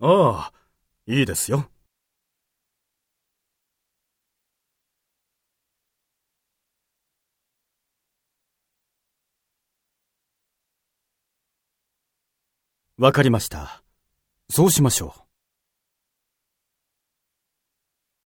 ああ、いいですよ。わかりました。そうしましょう。